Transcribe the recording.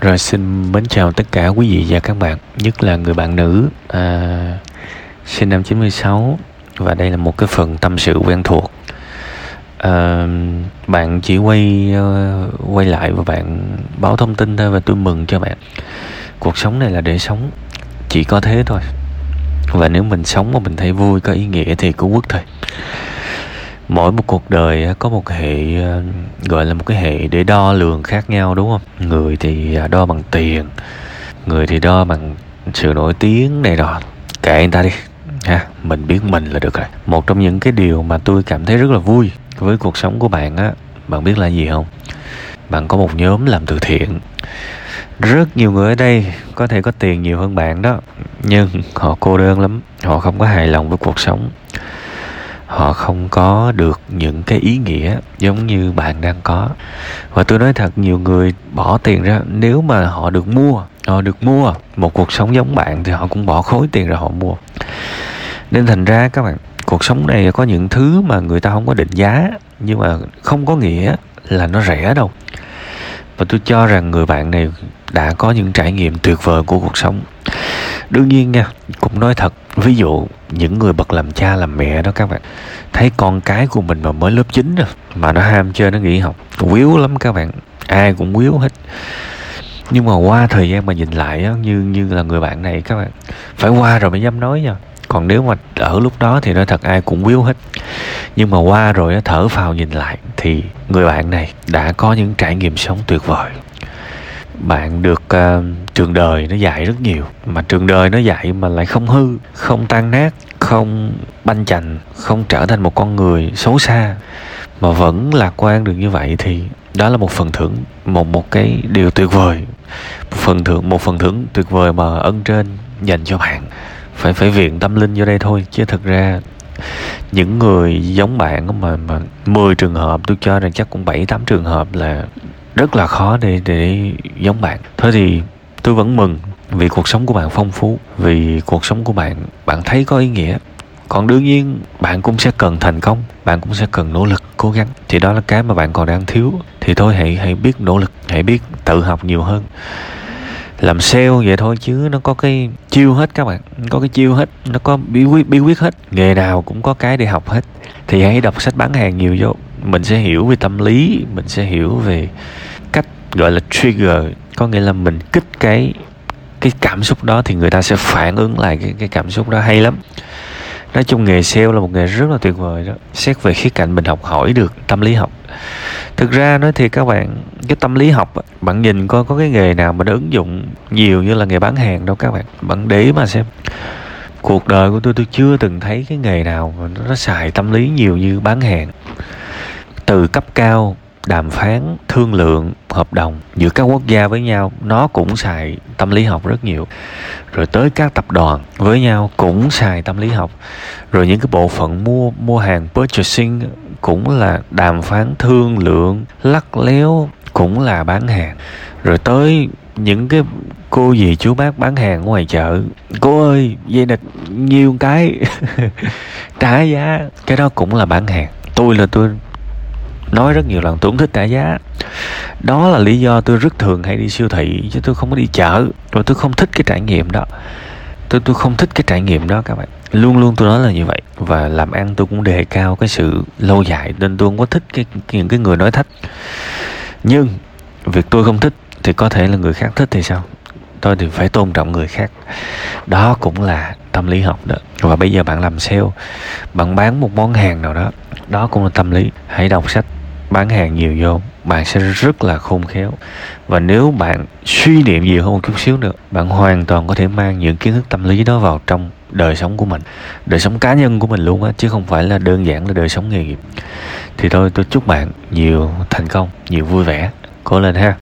Rồi xin mến chào tất cả quý vị và các bạn, nhất là người bạn nữ à, sinh năm 96 và đây là một cái phần tâm sự quen thuộc. À, bạn chỉ quay ờ, quay lại và bạn báo thông tin thôi và tôi mừng cho bạn. Cuộc sống này là để sống, chỉ có thế thôi. Và nếu mình sống mà mình thấy vui có ý nghĩa thì cứ quất thôi mỗi một cuộc đời có một hệ gọi là một cái hệ để đo lường khác nhau, đúng không? Người thì à, đo bằng tiền, người thì đo bằng sự nổi tiếng này nọ. kệ người ta đi, ha, mình biết mình là được rồi. Một trong những cái điều mà tôi cảm thấy rất là vui với cuộc sống của bạn, á, bạn biết là gì không? Bạn có một nhóm làm từ thiện. Rất nhiều người ở đây có thể có tiền nhiều hơn bạn đó, nhưng họ cô đơn lắm, họ không có hài lòng với cuộc sống họ không có được những cái ý nghĩa giống như bạn đang có. Và tôi nói thật, nhiều người bỏ tiền ra, nếu mà họ được mua, họ được mua một cuộc sống giống bạn thì họ cũng bỏ khối tiền ra họ mua. Nên thành ra các bạn, cuộc sống này có những thứ mà người ta không có định giá, nhưng mà không có nghĩa là nó rẻ đâu. Và tôi cho rằng người bạn này đã có những trải nghiệm tuyệt vời của cuộc sống. Đương nhiên nha, cũng nói thật ví dụ những người bậc làm cha làm mẹ đó các bạn thấy con cái của mình mà mới lớp 9 rồi mà nó ham chơi nó nghỉ học quýu lắm các bạn ai cũng quýu hết. Nhưng mà qua thời gian mà nhìn lại á, như như là người bạn này các bạn phải qua rồi mới dám nói nha. Còn nếu mà ở lúc đó thì nói thật ai cũng quýu hết. Nhưng mà qua rồi á, thở phào nhìn lại thì người bạn này đã có những trải nghiệm sống tuyệt vời bạn được uh, trường đời nó dạy rất nhiều mà trường đời nó dạy mà lại không hư không tan nát không banh chành không trở thành một con người xấu xa mà vẫn lạc quan được như vậy thì đó là một phần thưởng một một cái điều tuyệt vời. Một phần thưởng một phần thưởng tuyệt vời mà ân trên dành cho bạn. Phải phải viện tâm linh vô đây thôi chứ thực ra những người giống bạn mà mà 10 trường hợp tôi cho rằng chắc cũng bảy tám trường hợp là rất là khó để để giống bạn. Thôi thì tôi vẫn mừng vì cuộc sống của bạn phong phú, vì cuộc sống của bạn bạn thấy có ý nghĩa. Còn đương nhiên, bạn cũng sẽ cần thành công, bạn cũng sẽ cần nỗ lực, cố gắng. Thì đó là cái mà bạn còn đang thiếu. Thì thôi, hãy hãy biết nỗ lực, hãy biết tự học nhiều hơn. Làm sale vậy thôi chứ nó có cái chiêu hết các bạn. Có cái chiêu hết, nó có bí quyết bí quyết hết. Nghề nào cũng có cái để học hết. Thì hãy đọc sách bán hàng nhiều vô mình sẽ hiểu về tâm lý, mình sẽ hiểu về cách gọi là trigger. Có nghĩa là mình kích cái cái cảm xúc đó thì người ta sẽ phản ứng lại cái cái cảm xúc đó. Hay lắm. Nói chung nghề sale là một nghề rất là tuyệt vời đó. Xét về khía cạnh mình học hỏi được tâm lý học. Thực ra nói thì các bạn, cái tâm lý học bạn nhìn coi có cái nghề nào mà nó ứng dụng nhiều như là nghề bán hàng đâu các bạn. Bạn để mà xem. Cuộc đời của tôi tôi chưa từng thấy cái nghề nào mà nó xài tâm lý nhiều như bán hàng từ cấp cao đàm phán thương lượng, hợp đồng giữa các quốc gia với nhau, nó cũng xài tâm lý học rất nhiều. Rồi tới các tập đoàn với nhau cũng xài tâm lý học. Rồi những cái bộ phận mua mua hàng purchasing cũng là đàm phán thương lượng, lắc léo cũng là bán hàng. Rồi tới những cái cô gì chú bác bán hàng ngoài chợ, cô ơi, dây nịch nhiêu cái, trả giá. Cái đó cũng là bán hàng. Tôi là tôi nói rất nhiều lần, tôi không thích trả giá. Đó là lý do tôi rất thường hay đi siêu thị, chứ tôi không có đi chợ, và tôi không thích cái trải nghiệm đó. Tôi tôi không thích cái trải nghiệm đó các bạn. Luôn luôn tôi nói là như vậy, và làm ăn tôi cũng đề cao cái sự lâu dài, nên tôi không có thích cái những cái người nói thách. Nhưng, việc tôi không thích thì có thể là người khác thích thì sao? Tôi thì phải tôn trọng người khác. Đó cũng là tâm lý học đó. Và bây giờ bạn làm sale, bạn bán một món hàng nào đó đó cũng là tâm lý. Hãy đọc sách bán hàng nhiều vô, bạn sẽ rất là khôn khéo. Và nếu bạn suy niệm nhiều hơn một chút xíu nữa, bạn hoàn toàn có thể mang những kiến thức tâm lý đó vào trong đời sống của mình, đời sống cá nhân của mình luôn á, chứ không phải là đơn giản là đời sống nghề nghiệp. Thì thôi, tôi chúc bạn nhiều thành công, nhiều vui vẻ. Cố lên ha.